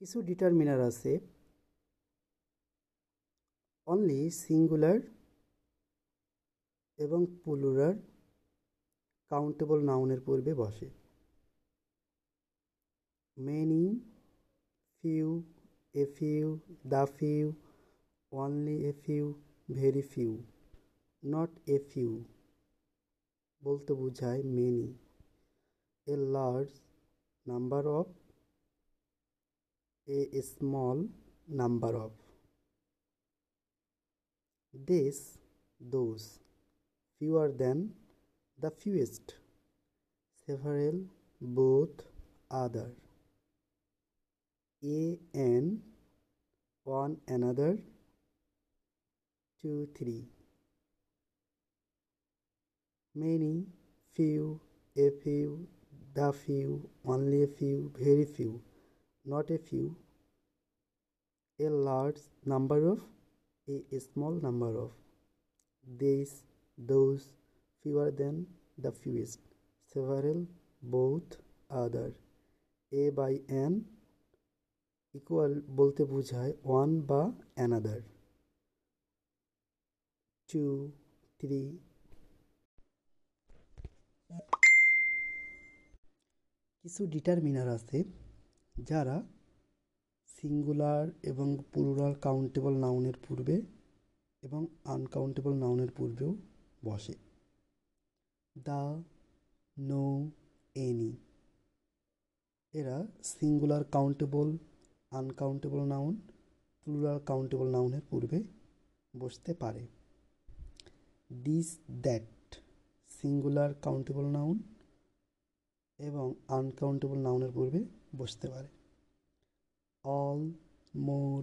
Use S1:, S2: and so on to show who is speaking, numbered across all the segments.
S1: কিছু ডিটারমিনার আছে। Only singular এবং পুলুরার কাউন্টেবল নাউনের পূর্বে বসে। Many few a few the few only a few very few not a few বলতে বোঝায় many a large number of a small number of this those fewer than the fewest. Several both other. A and one another two three. Many few a few the few only a few very few. Not a few a large number of a small number of these those fewer than the fewest several both other a by n equal বলতে বোঝায় one বা another two three কিছু determiner আছে যারা singular এবং plural countable নাউনের পূর্বে এবং আনকাউন্টেবল নাউনের পূর্বেও বসে। The no, any. এরা singular countable uncountable noun plural countable নাউনের পূর্বে বসতে পারে। This that singular countable noun এবং আনকাউন্টেবল নাউনের পূর্বে বসতে পারে। All more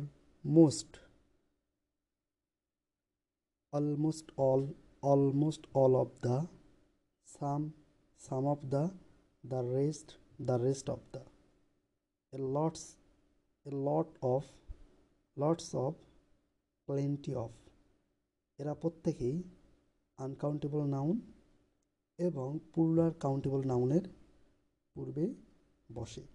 S1: most almost all almost all of the some some of the the rest the rest of the a lots a lot of lots of plenty of এরা প্রত্যেকেই uncountable noun এবং plural countable নাউনের পূর্বে বসে।